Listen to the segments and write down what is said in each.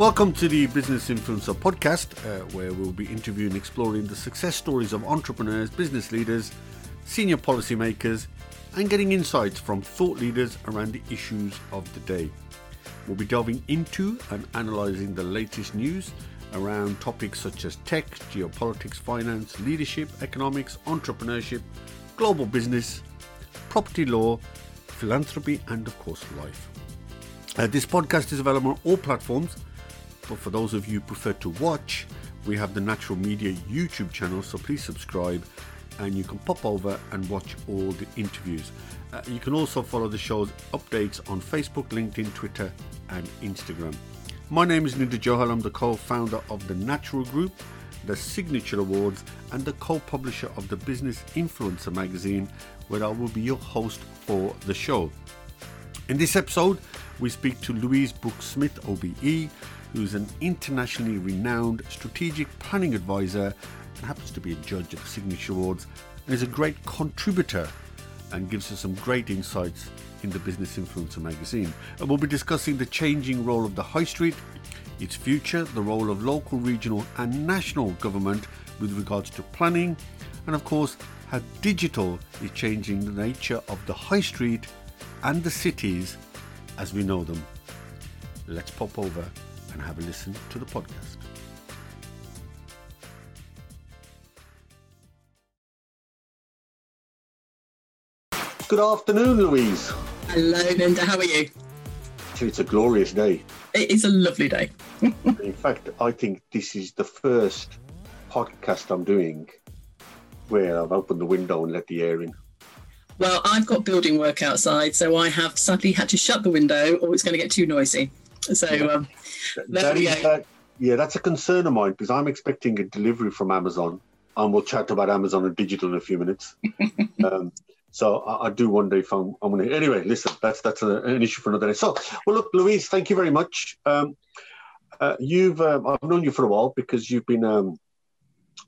Welcome to the Business Influencer podcast, uh, where we'll be interviewing and exploring the success stories of entrepreneurs, business leaders, senior policymakers, and getting insights from thought leaders around the issues of the day. We'll be delving into and analysing the latest news around topics such as tech, geopolitics, finance, leadership, economics, entrepreneurship, global business, property law, philanthropy, and of course, life. Uh, this podcast is available on all platforms but for those of you who prefer to watch, we have the Nachural Media YouTube channel, so please subscribe and you can pop over and watch all the interviews. Uh, you can also follow the show's updates on Facebook, LinkedIn, Twitter, and Instagram. My name is Ninder Johal. I'm the co founder of the Nachural Group, the Signature Awards, and the co publisher of the Business Influencer magazine, where I will be your host for the show. In this episode, we speak to Louise Brooke Smith, OBE, who's an internationally renowned strategic planning advisor and happens to be a judge at the Signature Awards and is a great contributor and gives us some great insights in the Business Influencer magazine. And we'll be discussing the changing role of the high street, its future, the role of local, regional, and national government with regards to planning, and of course, how digital is changing the nature of the high street and the cities as we know them. Let's pop over and have a listen to the podcast. Good afternoon, Louise. Hello, Ninder. How are you? It's a glorious day. It is a lovely day. In fact, I think this is the first podcast I'm doing where I've opened the window and let the air in. Well, I've got building work outside, so I have sadly had to shut the window or it's going to get too noisy. So um, that is, that, yeah, that's a concern of mine because I'm expecting a delivery from Amazon, and we'll chat about Amazon and digital in a few minutes. um, so I, I, do wonder if I'm, I'm going to. Anyway, listen, that's that's a, an issue for another day. So, well, look, Louise, thank you very much. Um, uh, you've um, I've known you for a while because you've been um,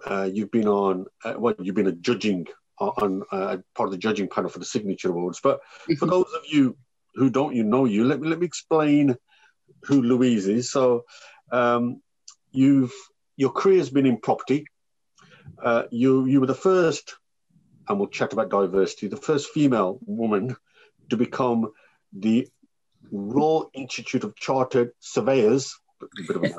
uh, you've been on uh, well, you've been a judging on uh, part of the judging panel for the Signature Awards. But for those of you who don't you know you, let me let me explain who Louise is. So um, you've your career has been in property. Uh, you you were the first, and we'll chat about diversity. The first female woman to become the Royal Institute of Chartered Surveyors,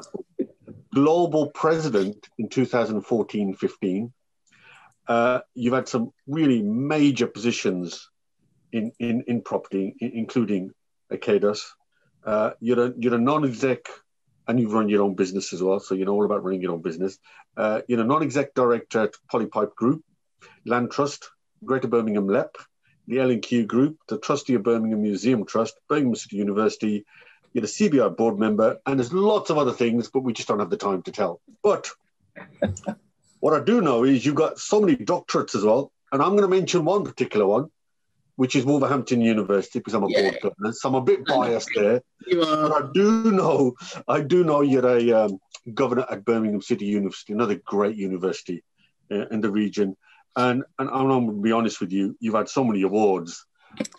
global president in 2014-15. Uh, you've had some really major positions in, in, in property, including Arcadis, uh, you're a you're a non-exec, and you've run your own business as well, so you know all about running your own business. Uh, you're a non-exec director at Polypipe Group, Land Trust, Greater Birmingham LEP, the L&Q Group, the Trustee of Birmingham Museum Trust, Birmingham City University. You're a CBI board member, and there's lots of other things, but we just don't have the time to tell. But what I do know is you've got so many doctorates as well, and I'm going to mention one particular one which is Wolverhampton University, because I'm a yeah. board governor, so I'm a bit biased there. But I do know, I do know you're a um, governor at Birmingham City University, another great university uh, in the region. And and I'm going to be honest with you, you've had so many awards.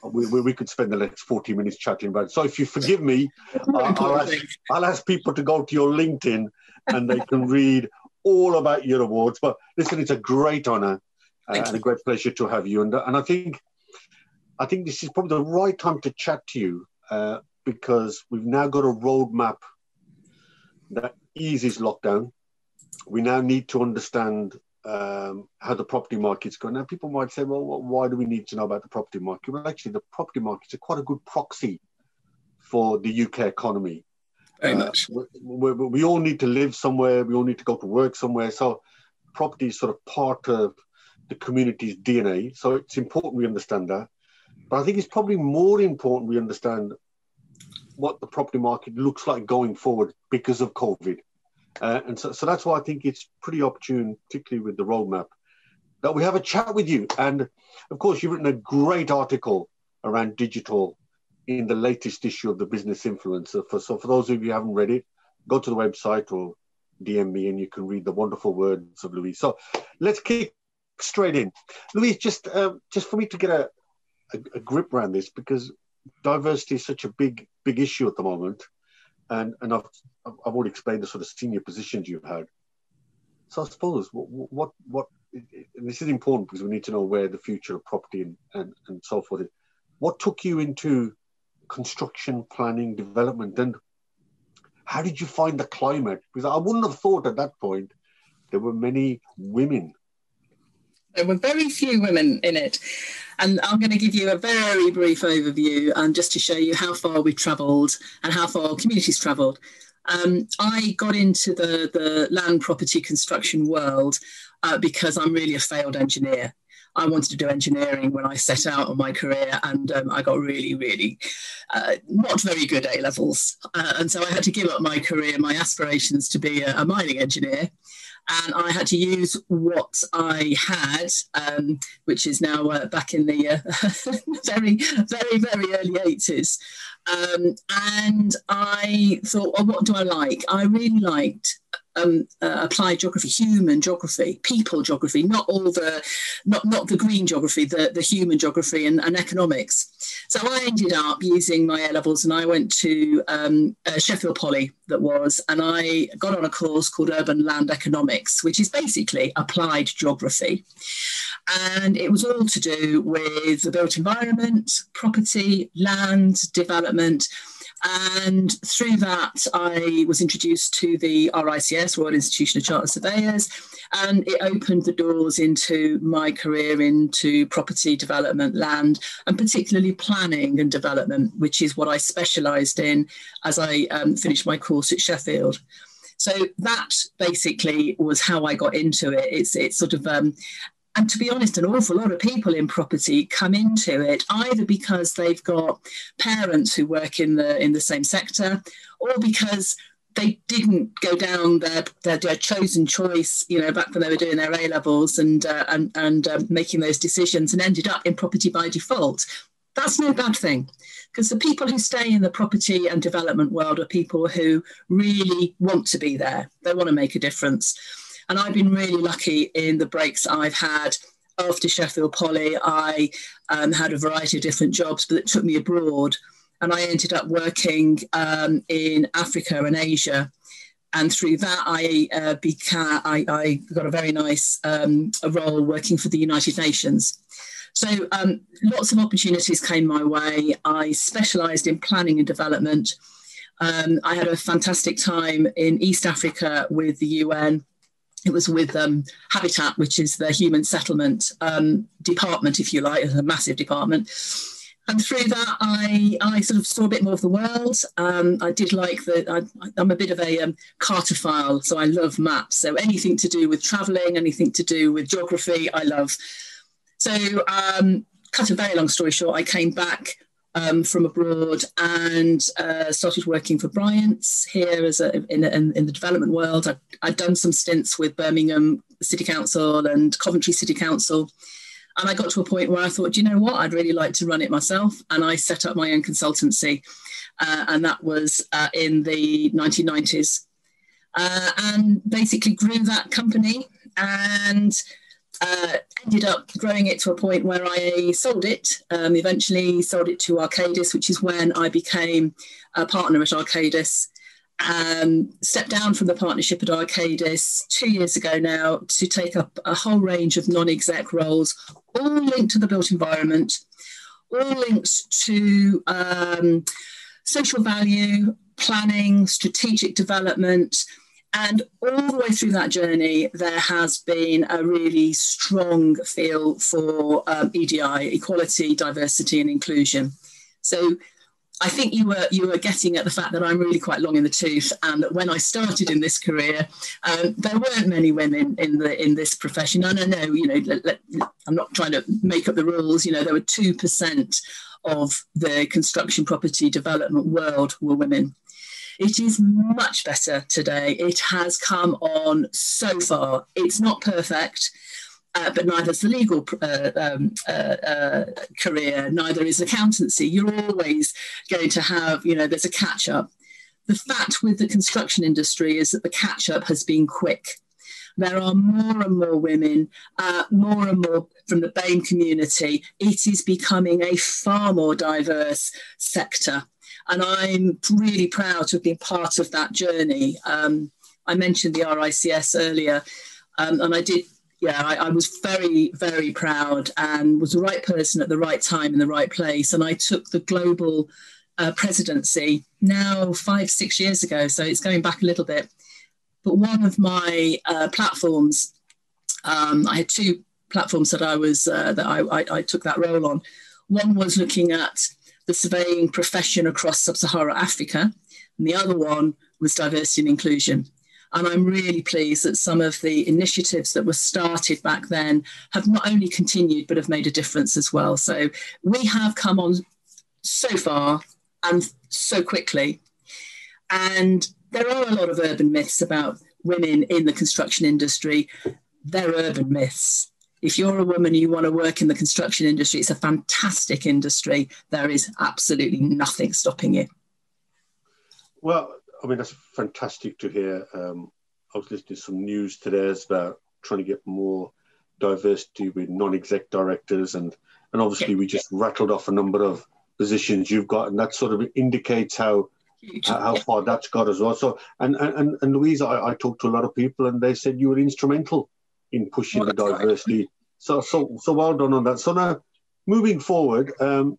We, we, we, could spend the next 40 minutes chatting about it. So if you forgive me, uh, I'll, ask, I'll ask people to go to your LinkedIn and they can read all about your awards. But listen, it's a great honor uh, and a great pleasure to have you. And, and I think I think this is probably the right time to chat to you uh, because we've now got a roadmap that eases lockdown. We now need to understand um, how the property market's going. Now, people might say, well, why do we need to know about the property market? Well, actually, the property market's a quite a good proxy for the UK economy. Very uh, much. We, we, we all need to live somewhere. We all need to go to work somewhere. So, property is sort of part of the community's DNA. So, it's important we understand that. But I think it's probably more important we understand what the property market looks like going forward because of COVID. Uh, and so, so that's why I think it's pretty opportune, particularly with the roadmap, that we have a chat with you. And of course, you've written a great article around digital in the latest issue of the Business Influencer. For, so for those of you who haven't read it, go to the website or DM me and you can read the wonderful words of Louise. So let's kick straight in. Louise, just um, just for me to get a, a, a grip around this because diversity is such a big big issue at the moment. and and I've I've already explained the sort of senior positions you've had. So I suppose what what what this is important because we need to know where the future of property and, and, and so forth is. What took you into construction, planning, development, and how did you find the climate? Because I wouldn't have thought at that point there were many women. There were very few women in it. And I'm going to give you a very brief overview and um, just to show you how far we've travelled and how far communities travelled. Um, I got into the, the land property construction world uh, because I'm really a failed engineer. I wanted to do engineering when I set out on my career, and um, I got really, really uh, not very good A levels. Uh, and so I had to give up my career, my aspirations to be a, a mining engineer and I had to use what I had, um, which is now uh, back in the uh, very, very, very early 80s. Um, and I thought, well, what do I like? I really liked um, uh, applied geography, human geography, people geography, not all the, not, not the green geography, the, the human geography and, and economics. So I ended up using my A levels and I went to um, uh, Sheffield Poly, that was, and I got on a course called Urban Land Economics, which is basically applied geography. And it was all to do with the built environment, property, land, development and through that, I was introduced to the RICS, Royal Institution of Chartered Surveyors, and it opened the doors into my career into property development, land, and particularly planning and development, which is what I specialised in as I um, finished my course at Sheffield. So that basically was how I got into it. It's it's sort of um, and to be honest, an awful lot of people in property come into it either because they've got parents who work in the in the same sector, or because they didn't go down their, their, their chosen choice, you know, back when they were doing their A levels and uh, and and uh, making those decisions, and ended up in property by default. That's no bad thing, because the people who stay in the property and development world are people who really want to be there. They want to make a difference and I've been really lucky in the breaks I've had after Sheffield Poly. I um, had a variety of different jobs, but it took me abroad. And I ended up working um, in Africa and Asia. And through that, I, uh, became, I, I, got a very nice um, a role working for the United Nations. So um, lots of opportunities came my way. I specialised in planning and development. Um, I had a fantastic time in East Africa with the UN it was with um, Habitat, which is the human settlement um, department, if you like, a massive department. And through that, I, I sort of saw a bit more of the world. Um, I did like that. I, am a bit of a um, cartophile, so I love maps. So anything to do with traveling, anything to do with geography, I love. So, um, cut a very long story short, I came back um, from abroad and uh, started working for Bryant's here as a, in, in, in the development world. I've, I'd, done some stints with Birmingham City Council and Coventry City Council. And I got to a point where I thought, you know what, I'd really like to run it myself. And I set up my own consultancy. Uh, and that was uh, in the 1990s. Uh, and basically grew that company and uh, ended up growing it to a point where I sold it. Um, eventually, sold it to Arcadis, which is when I became a partner at Arcadis. Um, stepped down from the partnership at Arcadis two years ago now to take up a whole range of non-exec roles, all linked to the built environment, all linked to um, social value, planning, strategic development, and all the way through that journey, there has been a really strong feel for um, EDI, equality, diversity, and inclusion. So I think you were you were getting at the fact that I'm really quite long in the tooth, and that when I started in this career, um, there weren't many women in the in this profession. And I know, you know, let, let, I'm not trying to make up the rules. You know, there were two percent of the construction property development world were women. It is much better today. It has come on so far. It's not perfect. Uh, but neither is the legal uh, um, uh, uh, career, neither is accountancy. You're always going to have, you know, there's a catch up. The fact with the construction industry is that the catch up has been quick. There are more and more women, uh, more and more from the BAME community. It is becoming a far more diverse sector. And I'm really proud to have been part of that journey. Um, I mentioned the RICS earlier, um, and I did yeah, I, I, was very, very proud and was the right person at the right time in the right place. And I took the global uh, presidency now five, six years ago. So it's going back a little bit. But one of my uh, platforms, um, I had two platforms that I was uh, that I, I, I took that role on. One was looking at the surveying profession across sub-Saharan Africa, and the other one was diversity and inclusion. And I'm really pleased that some of the initiatives that were started back then have not only continued, but have made a difference as well. So we have come on so far and so quickly. And there are a lot of urban myths about women in the construction industry. They're urban myths. If you're a woman, and you want to work in the construction industry, it's a fantastic industry. There is absolutely nothing stopping you. Well, I mean, that's fantastic to hear. Um, I was listening to some news today about trying to get more diversity with non-exec directors, and and obviously we just rattled off a number of positions you've got, and that sort of indicates how how far that's got as well. So, and and and Louise, I, I talked to a lot of people, and they said you were instrumental in pushing well, the diversity. Right. So so so well done on that. So now, moving forward, um,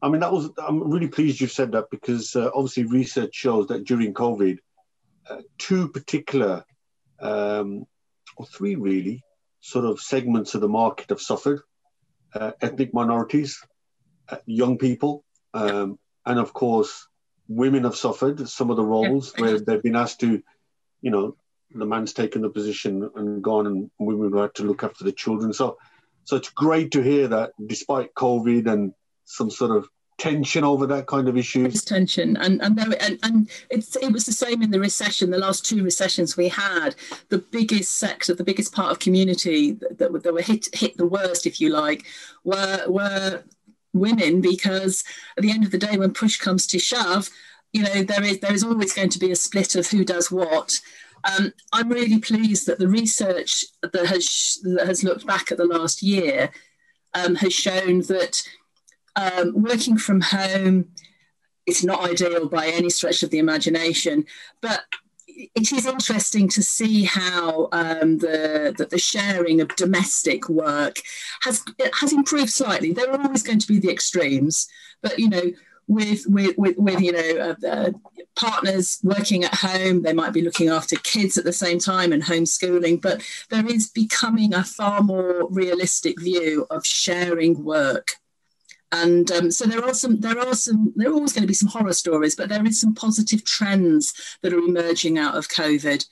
I mean, that was, I'm really pleased you've said that because uh, obviously research shows that during COVID, uh, two particular, um, or three really, sort of segments of the market have suffered uh, ethnic minorities, uh, young people, um, and of course, women have suffered some of the roles where they've been asked to, you know, the man's taken the position and gone, and women had to look after the children. So, so it's great to hear that despite COVID and some sort of tension over that kind of issue. Tension, and and there, and, and it's it was the same in the recession. The last two recessions we had, the biggest sector, the biggest part of community that, that, that were hit hit the worst, if you like, were were women because at the end of the day, when push comes to shove, you know there is there is always going to be a split of who does what. Um, I'm really pleased that the research that has that has looked back at the last year um, has shown that um, working from home is not ideal by any stretch of the imagination, but it is interesting to see how um, the, the, sharing of domestic work has has improved slightly. There are always going to be the extremes, but you know, with with with, with you know uh, partners working at home, they might be looking after kids at the same time and homeschooling. But there is becoming a far more realistic view of sharing work and um, so there are some there are some there are always going to be some horror stories but there is some positive trends that are emerging out of covid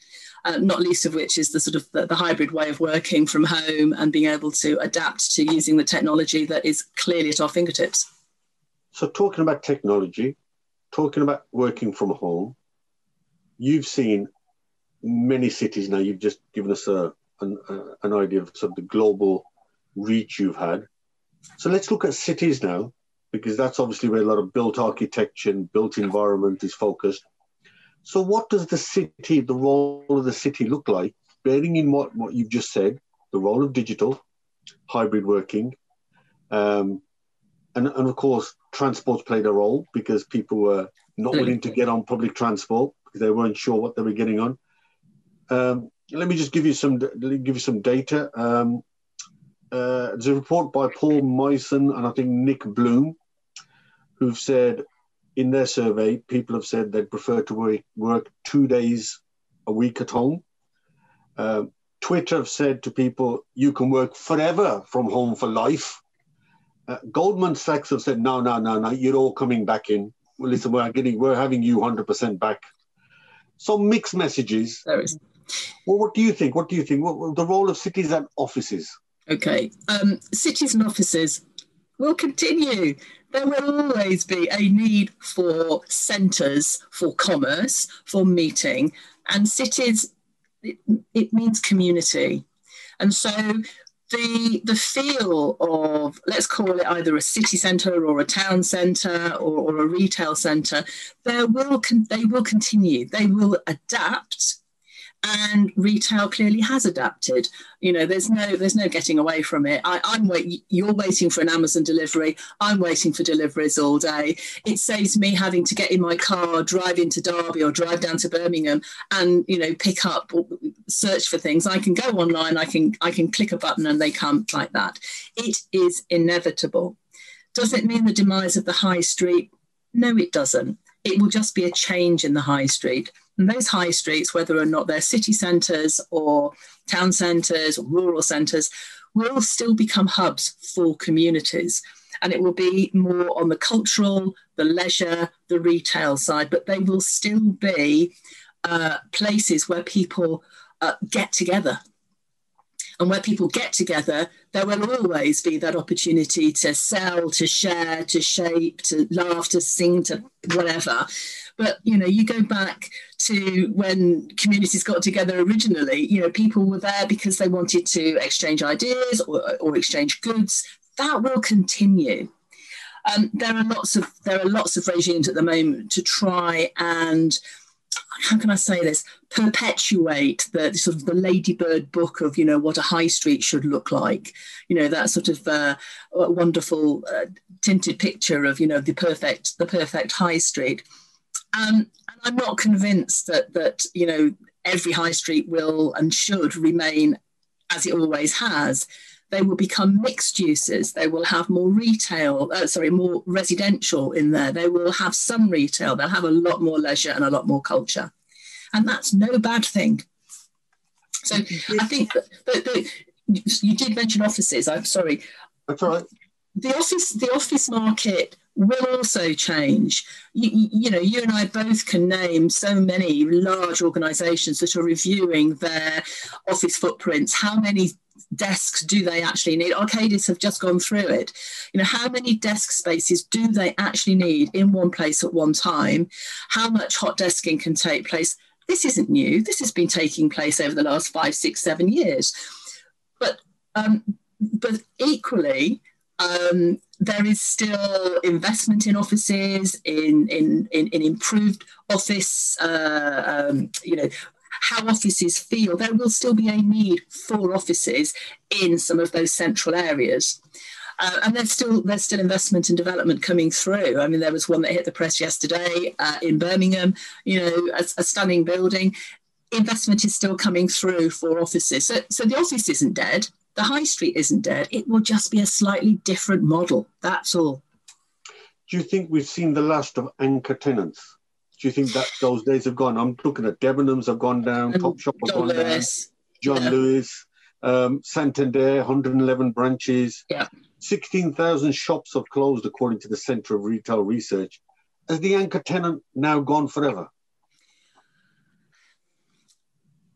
uh, not least of which is the sort of the, the, hybrid way of working from home and being able to adapt to using the technology that is clearly at our fingertips so talking about technology talking about working from home you've seen many cities now you've just given us a, an, a, an idea of sort of the global reach you've had so let's look at cities now, because that's obviously where a lot of built architecture and built environment is focused. So what does the city, the role of the city look like, bearing in what, what you've just said, the role of digital, hybrid working, um, and, and of course, transport's played a role because people were not willing to get on public transport because they weren't sure what they were getting on. Um, let me just give you some give you some data. Um, uh, there's a report by Paul Myson and I think Nick Bloom, who've said in their survey, people have said they'd prefer to work, work two days a week at home. Uh, Twitter have said to people, you can work forever from home for life. Uh, Goldman Sachs have said, no, no, no, no, you're all coming back in. Well, listen, we're getting, we're having you 100% back. So mixed messages. There is. Well, what do you think? What do you think? What, the role of cities and offices? Okay, um, cities and offices will continue. There will always be a need for centres for commerce, for meeting, and cities, it, it means community. And so the the feel of let's call it either a city centre or a town centre or, or, a retail centre, there will con- they will continue. They will adapt and retail clearly has adapted. You know, there's no there's no getting away from it. I, am wait. You're waiting for an Amazon delivery. I'm waiting for deliveries all day. It saves me having to get in my car, drive into Derby or drive down to Birmingham, and you know pick up, search for things. I can go online. I can I can click a button and they come like that. It is inevitable. Does it mean the demise of the high street? No, it doesn't. It will just be a change in the high street and those high streets, whether or not they're city centres or town centres or rural centres, will still become hubs for communities. And it will be more on the cultural, the leisure, the retail side, but they will still be uh, places where people uh, get together. And where people get together, there will always be that opportunity to sell, to share, to shape, to laugh, to sing, to whatever. But you know, you go back to when communities got together originally. You know, people were there because they wanted to exchange ideas or, or exchange goods. That will continue. Um, there are lots of there are lots of regimes at the moment to try and how can I say this? Perpetuate the sort of the ladybird book of you know what a high street should look like. You know that sort of uh, wonderful uh, tinted picture of you know the perfect the perfect high street. Um, and I'm not convinced that that you know every high street will and should remain as it always has. They will become mixed uses. They will have more retail, uh, sorry, more residential in there. They will have some retail. They'll have a lot more leisure and a lot more culture, and that's no bad thing. So I think that, that, that you did mention offices. I'm sorry. That's all right. The office, the office market will also change. You, you, know, you and I both can name so many large organisations that are reviewing their office footprints. How many desks do they actually need? Arcadis have just gone through it. You know, how many desk spaces do they actually need in one place at one time? How much hot desking can take place? This isn't new. This has been taking place over the last five, six, seven years. But um, but equally, um, there is still investment in offices, in in in, in improved office, uh, um, you know, how offices feel. There will still be a need for offices in some of those central areas. Uh, and there's still there's still investment and development coming through. I mean, there was one that hit the press yesterday uh, in Birmingham. You know, a, a, stunning building. Investment is still coming through for offices. So, so the office isn't dead the high street isn't dead. It will just be a slightly different model. That's all. Do you think we've seen the last of anchor tenants? Do you think that those days have gone? I'm looking at Debenhams have gone down, and Topshop have John gone Lewis. down, John yeah. Lewis, um, Santander, 111 branches. Yeah. 16,000 shops have closed according to the Centre of Retail Research. Has the anchor tenant now gone forever?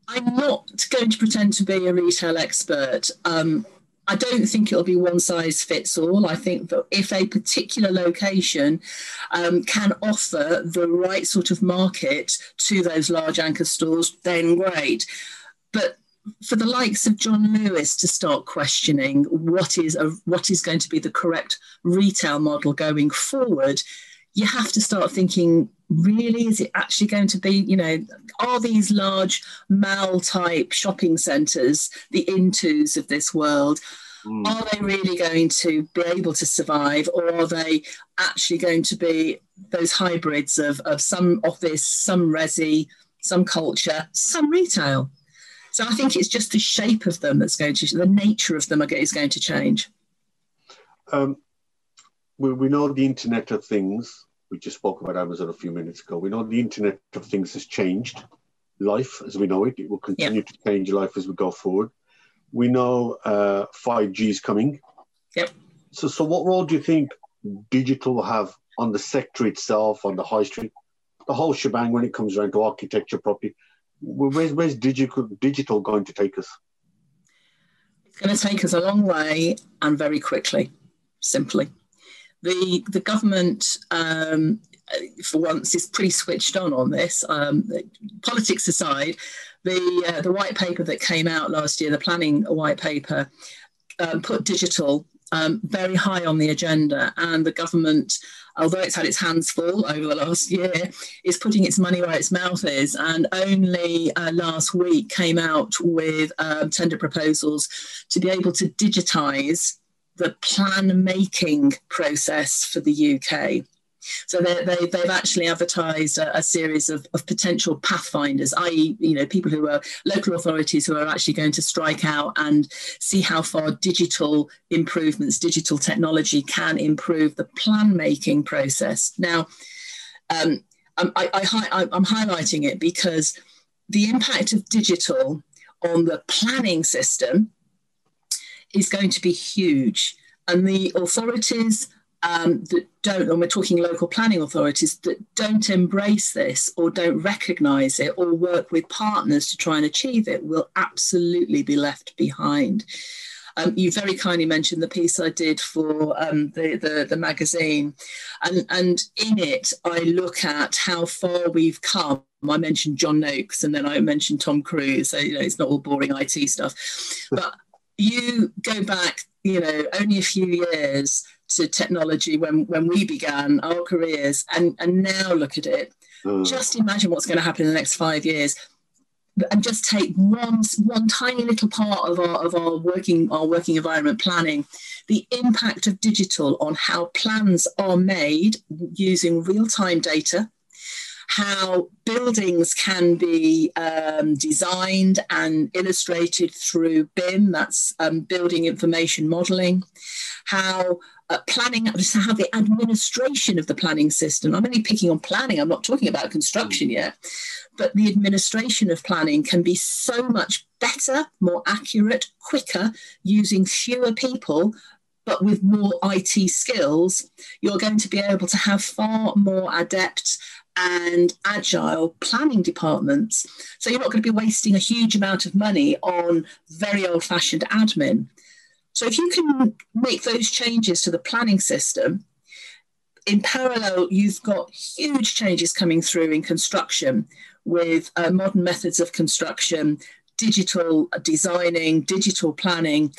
I'm not going to pretend to be a retail expert. Um, I don't think it'll be one size fits all. I think that if a particular location um, can offer the right sort of market to those large anchor stores, then great. But for the likes of John Lewis to start questioning what is a, what is going to be the correct retail model going forward, you have to start thinking really is it actually going to be you know are these large mall type shopping centres the Intus of this world? Mm. are they really going to be able to survive or are they actually going to be those hybrids of, of some office some resi some culture some retail? So i think it's just the shape of them that's going to the nature of them is going to change. Um, we, we know the internet of things we just spoke about Amazon a few minutes ago. We know the Internet of Things has changed life as we know it. It will continue to change life as we go forward. We know uh, 5G is coming. Yep. So, so what role do you think digital will have on the sector itself, on the high street, the whole shebang when it comes around to architecture property? Where's, where's digital, digital going to take us? It's going to take us a long way and very quickly, simply the the government um, for once is pretty switched on on this. Um, politics aside, the uh, the white paper that came out last year, the planning white paper, um, put digital um, very high on the agenda, and the government, although it's had its hands full over the last year, is putting its money where its mouth is. And only uh, last week came out with um, tender proposals to be able to digitise the plan making process for the UK. So they, they, they've actually advertised a, a series of, of potential pathfinders, i.e., you know, people who are local authorities who are actually going to strike out and see how far digital improvements, digital technology can improve the plan making process. Now, um, I, I, I, I'm highlighting it because the impact of digital on the planning system is going to be huge. And the authorities um, that don't, and we're talking local planning authorities, that don't embrace this or don't recognise it or work with partners to try and achieve it will absolutely be left behind. Um, you very kindly mentioned the piece I did for um, the, the, the magazine, and and in it I look at how far we've come. I mentioned John Noakes, and then I mentioned Tom Cruise. So you know it's not all boring IT stuff, but you go back, you know, only a few years to technology when, when we began our careers and, and now look at it. Mm. Just imagine what's going to happen in the next five years. And just take one, one tiny little part of our, of our working our working environment planning, the impact of digital on how plans are made using real-time data, how buildings can be um, designed and illustrated through BIM, that's um, building information modeling, how uh, planning, how the administration of the planning system, I'm only picking on planning, I'm not talking about construction mm. yet, but the administration of planning can be so much better, more accurate, quicker, using fewer people but with more IT skills, you're going to be able to have far more adept and agile planning departments. So you're not going to be wasting a huge amount of money on very old fashioned admin. So if you can make those changes to the planning system, in parallel, you've got huge changes coming through in construction with uh, modern methods of construction, digital designing, digital planning.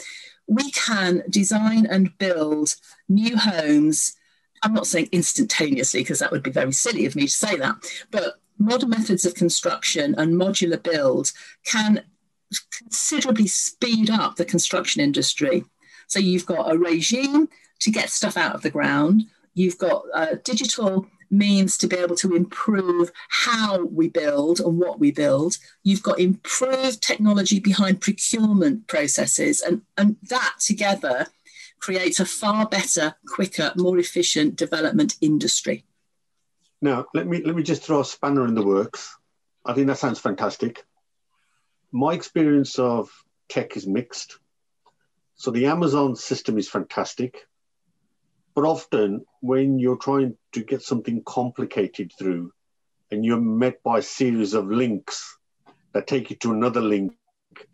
We can design and build new homes I'm not saying instantaneously because that would be very silly of me to say that, but modern methods of construction and modular build can considerably speed up the construction industry. So you've got a regime to get stuff out of the ground, you've got uh, digital means to be able to improve how we build and what we build. You've got improved technology behind procurement processes, and, and that together creates a far better, quicker, more efficient development industry. Now, let me let me just throw a spanner in the works. I think that sounds fantastic. My experience of tech is mixed. So the Amazon system is fantastic, but often when you're trying to get something complicated through, and you're met by a series of links that take you to another link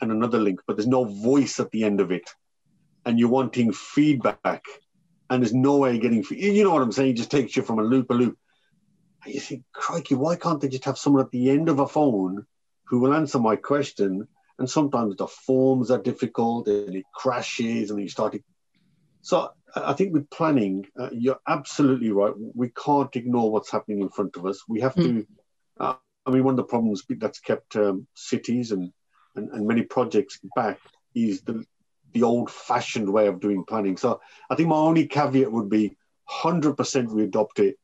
and another link, but there's no voice at the end of it and you're wanting feedback and there's no way of getting, you know what I'm saying? It just takes you from a loop a loop. And you think, crikey, why can't they just have someone at the end of a phone who will answer my question? And sometimes the forms are difficult and it crashes and you start to. So I think with planning, uh, you're absolutely right. We can't ignore what's happening in front of us. We have mm. to. Hmm. Uh, I mean, one of the problems that's kept um, cities and, and, and many projects back is the the old fashioned way of doing planning. So I think my only caveat would be 100% we adopt it,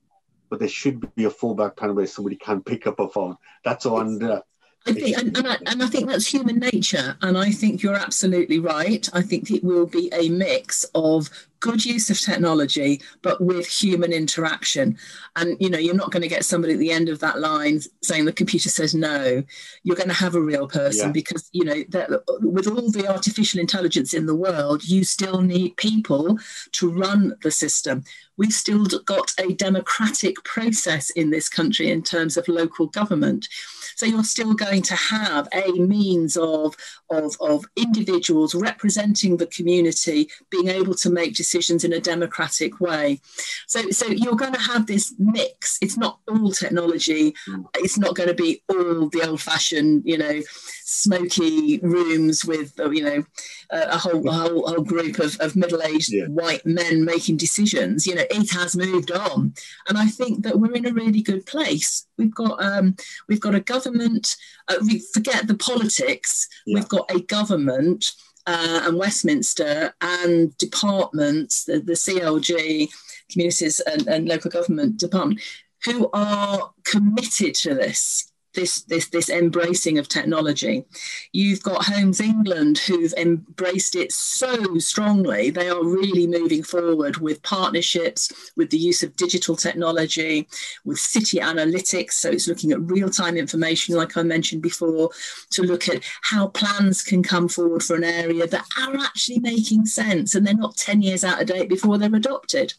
but there should be a fallback plan where somebody can pick up a phone. That's all. And, uh, I think, and, and, I, and I think that's human nature. And I think you're absolutely right. I think it will be a mix of good use of technology, but with human interaction. And you know, you're not going to get somebody at the end of that line saying the computer says no. You're going to have a real person yeah. because you know that with all the artificial intelligence in the world, you still need people to run the system. We've still got a democratic process in this country in terms of local government. So you're still going to have a means of, of, of individuals representing the community being able to make decisions decisions in a democratic way. So, so you're going to have this mix. It's not all technology. Mm. It's not going to be all the old-fashioned, you know, smoky rooms with, uh, you know, a whole, a whole, whole group of, of middle-aged yeah. white men making decisions. You know, it has moved on, and I think that we're in a really good place. We've got um, we've got a government. Uh, we forget the politics. Yeah. We've got a government uh, and Westminster and departments, the, the CLG, communities and, and local government department, who are committed to this this this this embracing of technology. You've got Homes England who've embraced it so strongly. They are really moving forward with partnerships, with the use of digital technology, with city analytics. So it's looking at real-time information, like I mentioned before, to look at how plans can come forward for an area that are actually making sense and they're not 10 years out of date before they're adopted.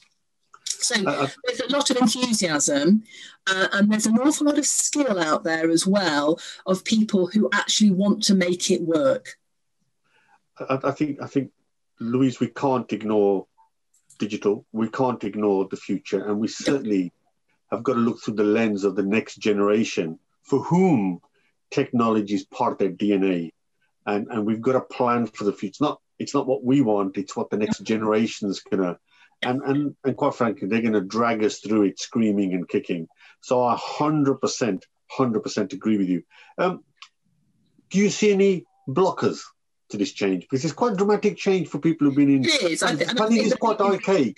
So uh, there's a lot of enthusiasm, uh, and there's an awful lot of skill out there as well of people who actually want to make it work. I, I think I think Louise, we can't ignore digital. We can't ignore the future, and we certainly have got to look through the lens of the next generation for whom technology is part of their DNA, and and we've got to plan for the future. It's not it's not what we want; it's what the next generation is gonna and, and, and quite frankly, they're going to drag us through it screaming and kicking. So I 100%, 100% agree with you. Um, do you see any blockers to this change? Because it's quite a dramatic change for people who've been in. It is. I, I, I think it's quite archaic.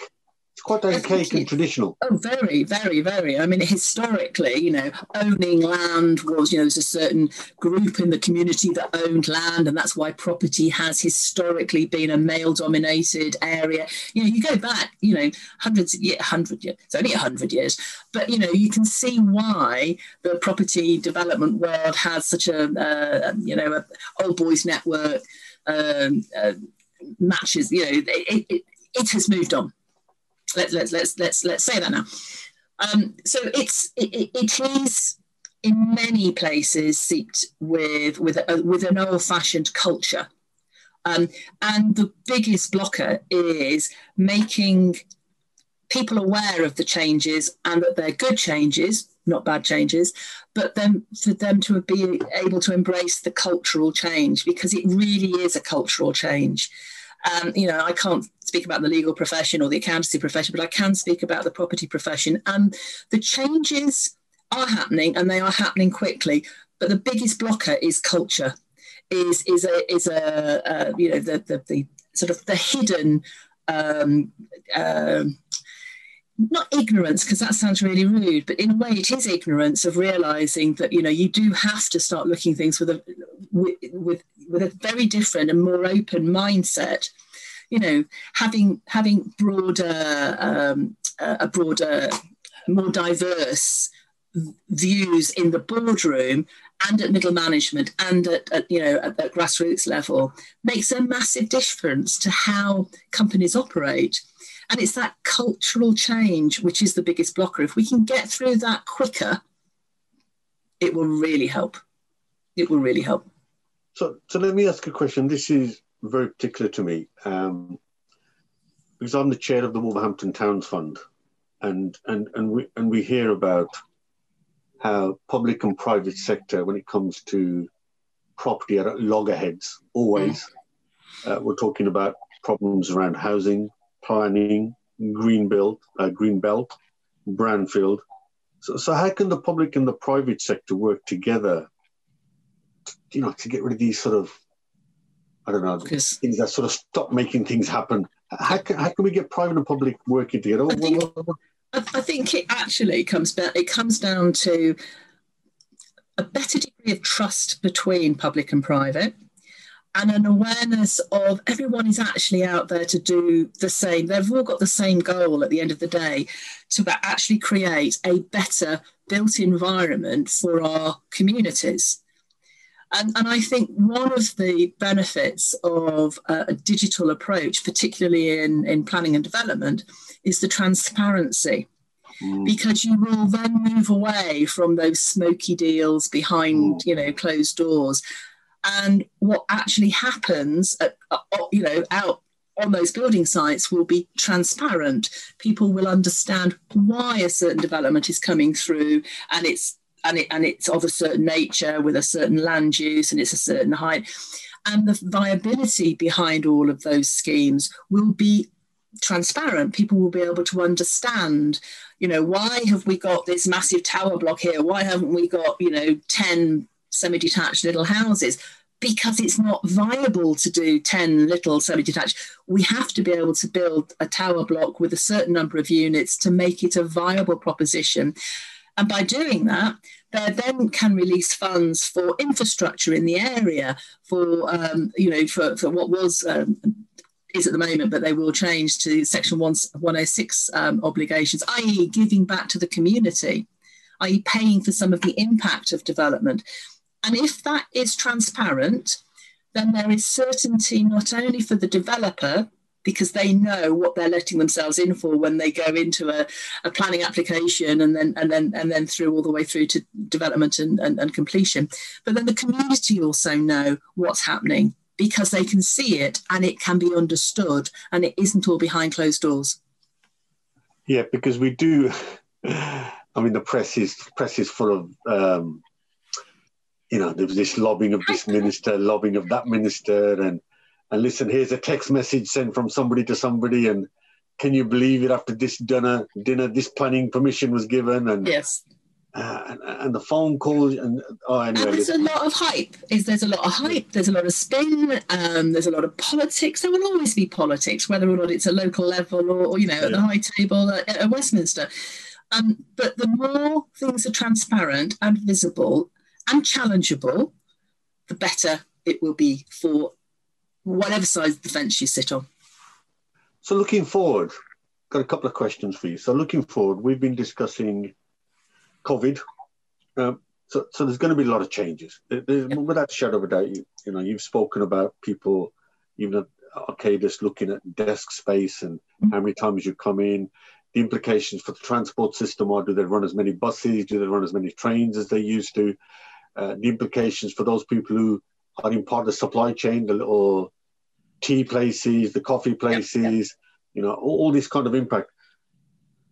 It's quite archaic and traditional. Oh, very, very, very. I mean, historically, you know, owning land was, you know, there's a certain group in the community that owned land, and that's why property has historically been a male-dominated area. You know, you go back, you know, hundreds, of yeah, hundred years. It's only a hundred years, but you know, you can see why the property development world has such a, uh, you know, a old boys network um, uh, matches. You know, it, it, it has moved on let's let's let's let's let's say that now. Um, so it's it, it is in many places seeped with with a, with an old fashioned culture, um, and the biggest blocker is making people aware of the changes and that they're good changes, not bad changes, but then for them to be able to embrace the cultural change because it really is a cultural change. Um, you know, I can't speak about the legal profession or the accountancy profession, but I can speak about the property profession. And the changes are happening and they are happening quickly. But the biggest blocker is culture, is is a is a uh, you know the, the, the sort of the hidden um, uh, not ignorance because that sounds really rude but in a way it is ignorance of realizing that you know you do have to start looking things with a with, with with a very different and more open mindset. You know having having broader um, a broader more diverse views in the boardroom and at middle management and at, at you know at, at grassroots level makes a massive difference to how companies operate and it's that cultural change which is the biggest blocker if we can get through that quicker it will really help it will really help so, so let me ask a question. This is very particular to me um, because I'm the chair of the Wolverhampton Towns Fund, and and and we and we hear about how public and private sector, when it comes to property, are at loggerheads. Always, mm. uh, we're talking about problems around housing, planning, green belt, uh, green belt, brownfield. So, so how can the public and the private sector work together you know, to get rid of these sort of, I don't know, things that sort of stop making things happen. How can, how can we get private and public working together? I think, I think it actually comes back. It comes down to a better degree of trust between public and private and an awareness of everyone is actually out there to do the same. They've all got the same goal at the end of the day to actually create a better built environment for our communities. And, and I think one of the benefits of a digital approach, particularly in, in planning and development, is the transparency. Mm. Because you will then move away from those smoky deals behind, mm. you know, closed doors, and what actually happens, at, uh, uh, you know, out on those building sites will be transparent. People will understand why a certain development is coming through and it's and it and it's of a certain nature with a certain land use and it's a certain height. And the viability behind all of those schemes will be transparent. People will be able to understand, you know, why have we got this massive tower block here? Why haven't we got, you know, 10 semi detached little houses? Because it's not viable to do 10 little semi detached. We have to be able to build a tower block with a certain number of units to make it a viable proposition. And by doing that, they then can release funds for infrastructure in the area, for um, you know, for, for what was um, is at the moment, but they will change to Section 106 um, obligations, i.e., giving back to the community, i.e., paying for some of the impact of development. And if that is transparent, then there is certainty not only for the developer, because they know what they're letting themselves in for when they go into a, a planning application and then and then and then through all the way through to development and, and, and completion. But then the community also know what's happening because they can see it and it can be understood and it isn't all behind closed doors. Yeah, because we do. I mean, the press is press is full of. Um, you know, there was this lobbying of this minister, lobbying of that minister, and and listen, here's a text message sent from somebody to somebody, and can you believe it? After this dinner, dinner, this planning permission was given, and yes, uh, and, and, the phone calls and oh, anyway, and there's a lot of hype. Is there's a lot of hype. There's a lot of spin. Um, there's a lot of politics. There will always be politics, whether or not it's a local level or, or you know at the high table at, at Westminster. Um, but the more things are transparent and visible and challengeable, the better it will be for whatever side of the fence you sit on. So looking forward, got a couple of questions for you. So looking forward, we've been discussing COVID. Um, so, so there's going to be a lot of changes. There, Without a shadow of a doubt, you, you know, you've spoken about people, even at Arcadis, looking at desk space and mm-hmm. how many times you come in. The implications for the transport system are: do they run as many buses? Do they run as many trains as they used to? Uh, the implications for those people who are in part of the supply chain, the little tea places, the coffee places, you know, all, all, this kind of impact.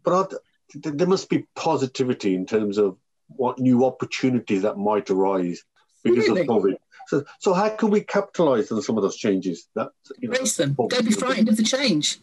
But there must be positivity in terms of what new opportunities that might arise because really? of COVID. So, so how can we capitalize on some of those changes? That you know, embrace them. Don't be frightened of the change.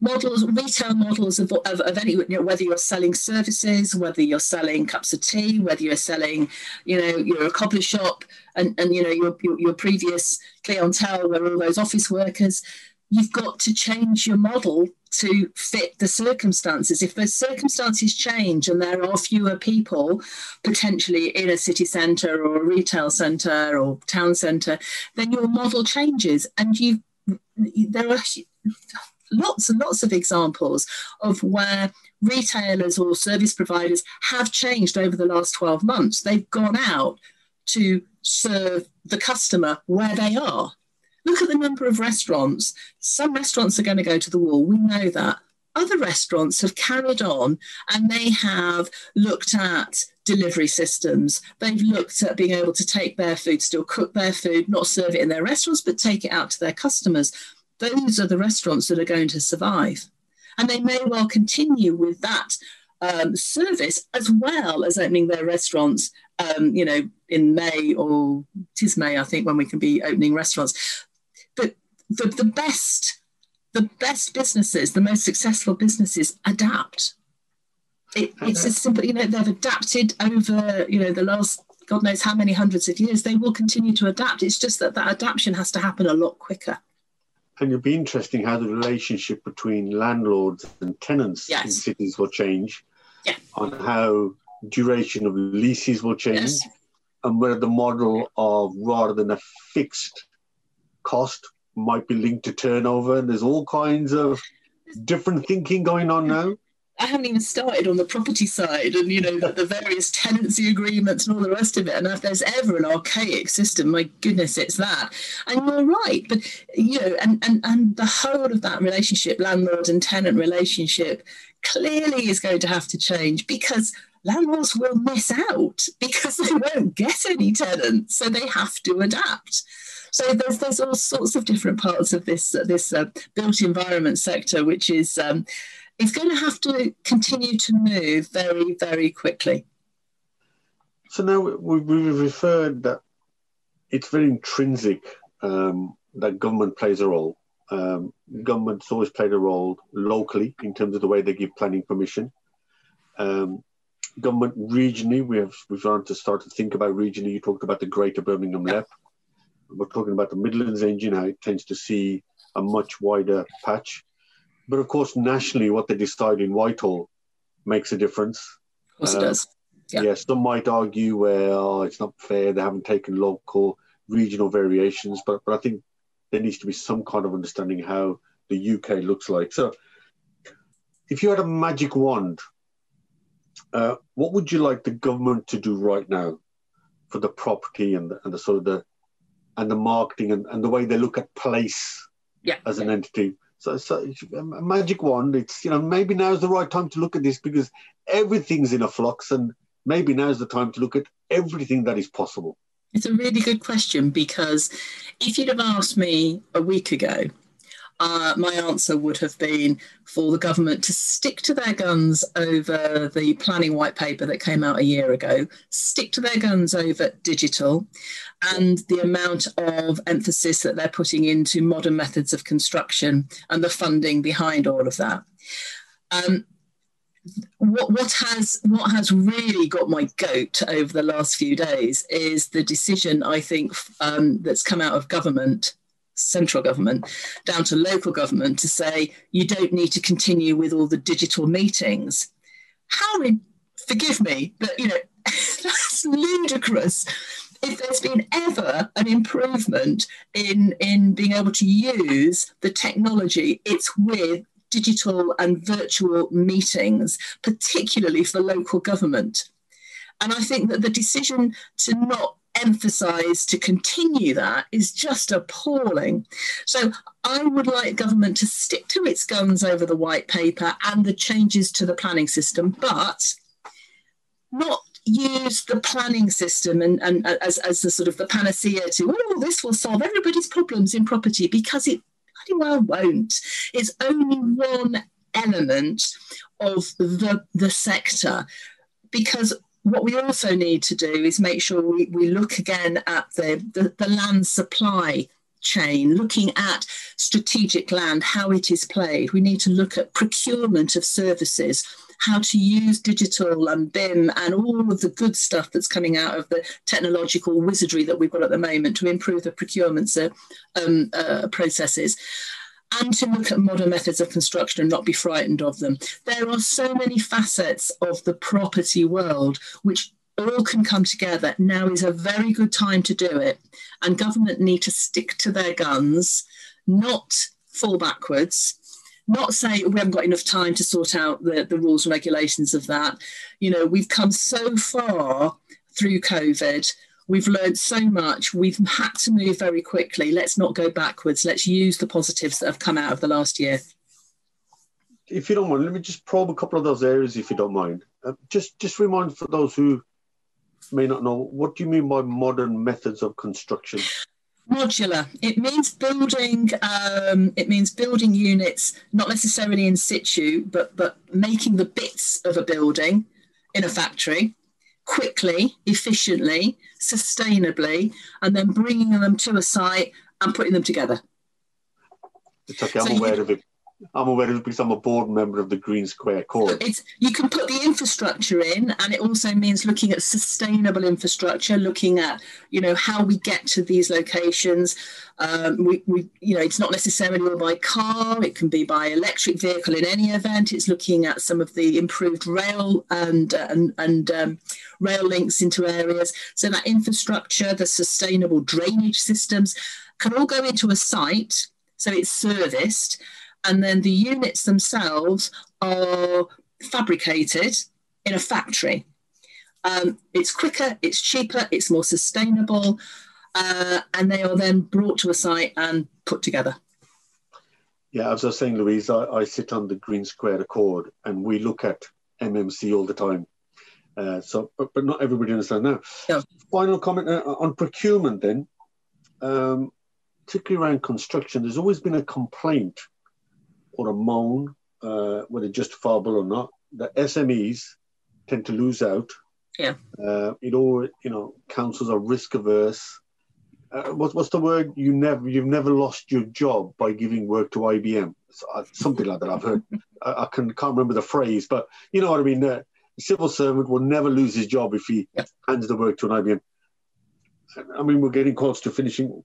Models, retail models of, of, of any, you know, whether you're selling services, whether you're selling cups of tea, whether you're selling, you know, you're a cobbler shop, and, and you know your, your, your previous clientele were all those office workers you've got to change your model to fit the circumstances. If those circumstances change and there are fewer people potentially in a city centre or a retail centre or town centre, then your model changes. And you, there are lots and lots of examples of where retailers or service providers have changed over the last 12 months. They've gone out to serve the customer where they are Look at the number of restaurants. Some restaurants are going to go to the wall. We know that. Other restaurants have carried on and they have looked at delivery systems. They've looked at being able to take their food, still cook their food, not serve it in their restaurants, but take it out to their customers. Those are the restaurants that are going to survive. And they may well continue with that um, service as well as opening their restaurants, um, you know, in May or tis May, I think, when we can be opening restaurants But the, the best the best businesses, the most successful businesses adapt. It, it's as simple, you know, they've adapted over, you know, the last God knows how many hundreds of years. They will continue to adapt. It's just that that adaptation has to happen a lot quicker. And it'll be interesting how the relationship between landlords and tenants yes. in cities will change, yeah. on how duration of leases will change, yes. and whether the model of rather than a fixed cost might be linked to turnover. And there's all kinds of different thinking going on now. I haven't even started on the property side and, you know, the, the, various tenancy agreements and all the rest of it. And if there's ever an archaic system, my goodness, it's that. And you're right. But, you know, and, and, and the whole of that relationship, landlord and tenant relationship, clearly is going to have to change because landlords will miss out because they won't get any tenants. So they have to adapt. So there's there's all sorts of different parts of this uh, this uh, built environment sector, which is um, is going to have to continue to move very very quickly. So now we, we referred that it's very intrinsic um, that government plays a role. Um, government's always played a role locally in terms of the way they give planning permission. Um, government regionally, we have we've started to start to think about regionally. You talked about the Greater Birmingham LEP. We're talking about the Midlands engine, how it tends to see a much wider patch. But of course, nationally, what they decide in Whitehall makes a difference. Of course, it does. Yeah. yeah, some might argue, well, it's not fair. They haven't taken local, regional variations, but but I think there needs to be some kind of understanding how the UK looks like. So, if you had a magic wand, uh, what would you like the government to do right now for the property and the, and the sort of the and the marketing and, and the way they look at place yeah, as an entity? So, so a magic wand. It's you know maybe now's the right time to look at this because everything's in a flux and maybe now's the time to look at everything that is possible? It's a really good question because if you'd have asked me a week ago, uh, my answer would have been for the government to stick to their guns over the planning white paper that came out a year ago, stick to their guns over digital, and the amount of emphasis that they're putting into modern methods of construction and the funding behind all of that. Um, what, what has what has really got my goat over the last few days is the decision I think um, that's come out of government, central government, down to local government to say you don't need to continue with all the digital meetings. How, forgive me, but you know that's ludicrous. If there's been ever an improvement in in being able to use the technology, it's with digital and virtual meetings, particularly for local government. And I think that the decision to not emphasize to continue that is just appalling. So I would like government to stick to its guns over the white paper and the changes to the planning system, but not use the planning system and, and uh, as, as the sort of the panacea to, oh, this will solve everybody's problems in property because it bloody well won't. It's only one element of the, the sector because what we also need to do is make sure we, we look again at the, the, the land supply chain, looking at strategic land, how it is played. We need to look at procurement of services how to use digital and BIM and all of the good stuff that's coming out of the technological wizardry that we've got at the moment to improve the procurement uh, um, uh, processes and to look at modern methods of construction and not be frightened of them. There are so many facets of the property world which all can come together. Now is a very good time to do it. And government need to stick to their guns, not fall backwards, not say we haven't got enough time to sort out the, the rules and regulations of that. You know, we've come so far through COVID. We've learned so much. We've had to move very quickly. Let's not go backwards. Let's use the positives that have come out of the last year. If you don't mind, let me just probe a couple of those areas, if you don't mind. Uh, just, just remind for those who may not know, what do you mean by modern methods of construction? modular it means building um, it means building units not necessarily in situ but but making the bits of a building in a factory quickly efficiently sustainably and then bringing them to a site and putting them together. It's okay i'm so aware you, of it I'm aware of it because I'm a board member of the Green Square Accord. It's, you can put the infrastructure in, and it also means looking at sustainable infrastructure, looking at you know how we get to these locations. Um, we, we, you know, it's not necessarily by car; it can be by electric vehicle. In any event, it's looking at some of the improved rail and and, and um, rail links into areas. So that infrastructure, the sustainable drainage systems, can all go into a site, so it's serviced and then the units themselves are fabricated in a factory. Um, it's quicker, it's cheaper, it's more sustainable, uh, and they are then brought to a site and put together. Yeah, as I was saying, Louise, I, I sit on the Green Square Accord and we look at MMC all the time. Uh, so, but, but, not everybody understands now. Final comment uh, on procurement then. Um, particularly around construction, there's always been a complaint or a moan, uh, whether justifiable or not, that SMEs tend to lose out. Yeah. Uh, it all, you know, councils are risk averse. Uh, what, what's the word? You never, you've never lost your job by giving work to IBM. Uh, something like that. I've heard. I, I can, can't remember the phrase, but you know what I mean. Uh, a civil servant will never lose his job if he yeah. hands the work to an IBM. I mean, we're getting close to finishing.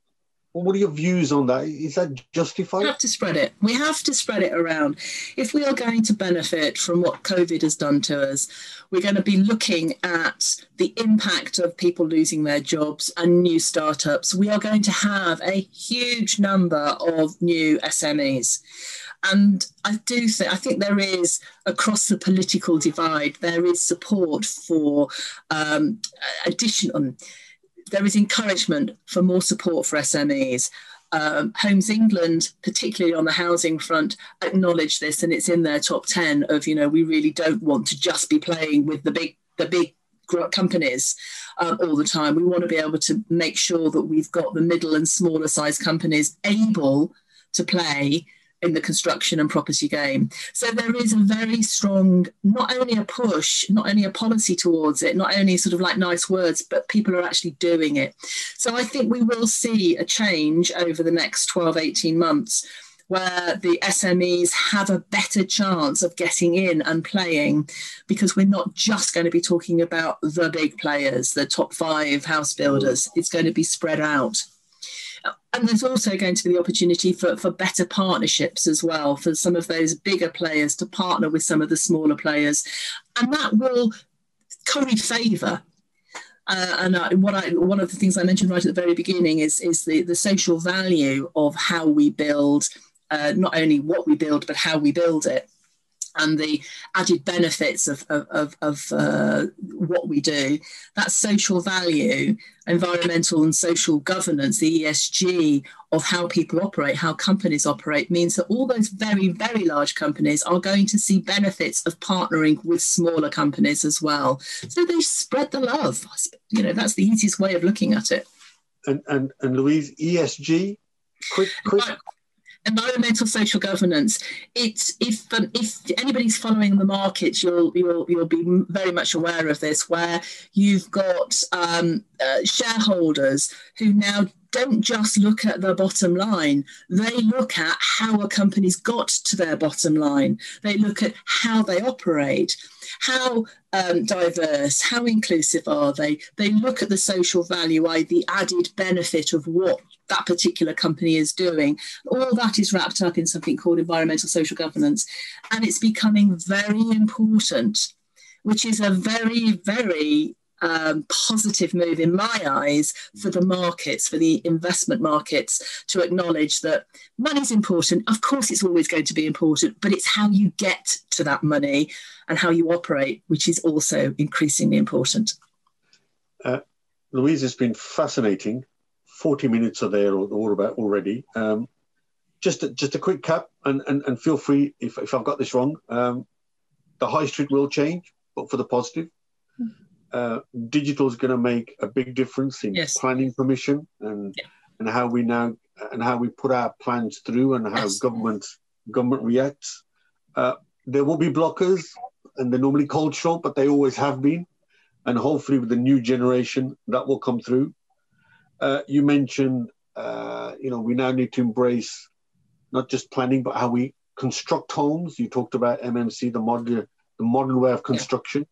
What are your views on that? Is that justified? We have to spread it. We have to spread it around. If we are going to benefit from what COVID has done to us, we're going to be looking at the impact of people losing their jobs and new startups. We are going to have a huge number of new SMEs. And I do think I think there is across the political divide there is support for um, additional there is encouragement for more support for SMEs. Um, Homes England, particularly on the housing front, acknowledge this, and it's in their top ten of you know we really don't want to just be playing with the big the big companies um, all the time. We want to be able to make sure that we've got the middle and smaller size companies able to play in the construction and property game. So there is a very strong, not only a push, not only a policy towards it, not only sort of like nice words, but people are actually doing it. So I think we will see a change over the next 12, 18 months where the SMEs have a better chance of getting in and playing because we're not just going to be talking about the big players, the top five house builders. It's going to be spread out and there's also going to be the opportunity for, for better partnerships as well for some of those bigger players to partner with some of the smaller players. And that will curry favour uh, and uh, what I, one of the things I mentioned right at the very beginning is, is the, the social value of how we build, uh, not only what we build, but how we build it and the added benefits of, of, of, of uh, what we do. That social value, environmental and social governance, the ESG of how people operate, how companies operate, means that all those very, very large companies are going to see benefits of partnering with smaller companies as well. So they spread the love. You know, that's the easiest way of looking at it. And, and, and Louise, ESG, quick, quick environmental social governance it's if um, if anybody's following the markets you'll you'll you'll be very much aware of this where you've got um, uh, shareholders who now don't just look at the bottom line. They look at how a company's got to their bottom line. They look at how they operate how um, diverse, how inclusive are they? They look at the social value, i.e., the added benefit of what that particular company is doing. All that is wrapped up in something called environmental social governance. And it's becoming very important, which is a very, very um, positive move in my eyes for the markets, for the investment markets to acknowledge that money's important. Of course, it's always going to be important, but it's how you get to that money and how you operate, which is also increasingly important. Uh, Louise, it's been fascinating. 40 minutes are there all about already. Um, just, a, just a quick cap, and, and, and feel free if, if I've got this wrong. Um, the high street will change, but for the positive. Uh, digital is going to make a big difference in yes. planning permission and yeah. and how we now and how we put our plans through and how yes. government government reacts. Uh, there will be blockers, and they're normally cultural, but they always have been. And hopefully, with the new generation, that will come through. Uh, you mentioned, uh, you know, we now need to embrace not just planning, but how we construct homes. You talked about MMC, the modern, the modern way of construction.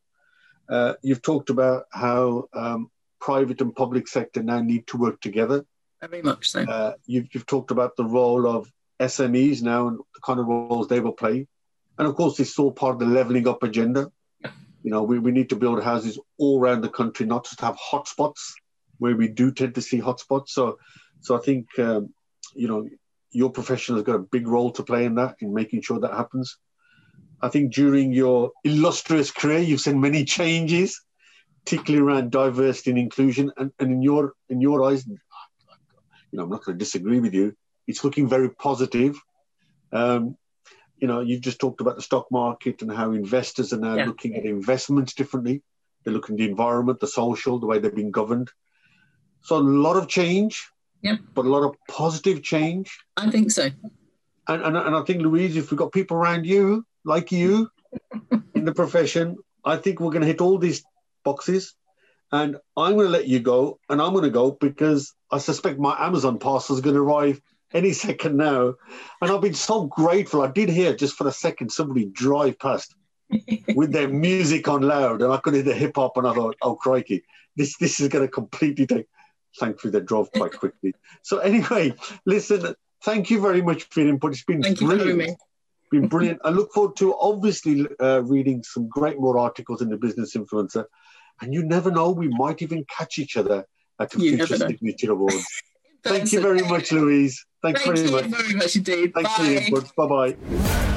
Uh, you've talked about how um, private and public sector now need to work together. Very much so. Uh, you've, you've talked about the role of SMEs now and the kind of roles they will play. And of course, this is all part of the levelling up agenda. You know, we, we need to build houses all around the country, not just have hotspots where we do tend to see hotspots. So, so I think, um, you know, your profession has got a big role to play in that, in making sure that happens. I think during your illustrious career, you've seen many changes, particularly around diversity and inclusion. And, and in your in your eyes, you know, I'm not going to disagree with you. It's looking very positive. Um, you know, you've just talked about the stock market and how investors are now yeah. looking at investments differently. They're looking at the environment, the social, the way they've been governed. So a lot of change. Yep. but a lot of positive change. I think so. And, and, and I think, Louise, if we've got people around you, like you, in the profession, I think we're going to hit all these boxes. And I'm going to let you go, and I'm going to go because I suspect my Amazon parcel is going to arrive any second now. And I've been so grateful. I did hear just for a second somebody drive past with their music on loud, and I could hear the hip hop, and I thought, oh crikey, this this is going to completely take. Thankfully, they drove quite quickly. So anyway, listen, thank you very much for your input. It's been Thank you for having brilliant. Been brilliant. I look forward to obviously uh, reading some great more articles in the Business Influencer, and you never know, we might even catch each other at the You future signature awards. Thank you very much, Louise. Thanks Thank very you much. very much indeed. Thanks for your Bye. input. Bye bye.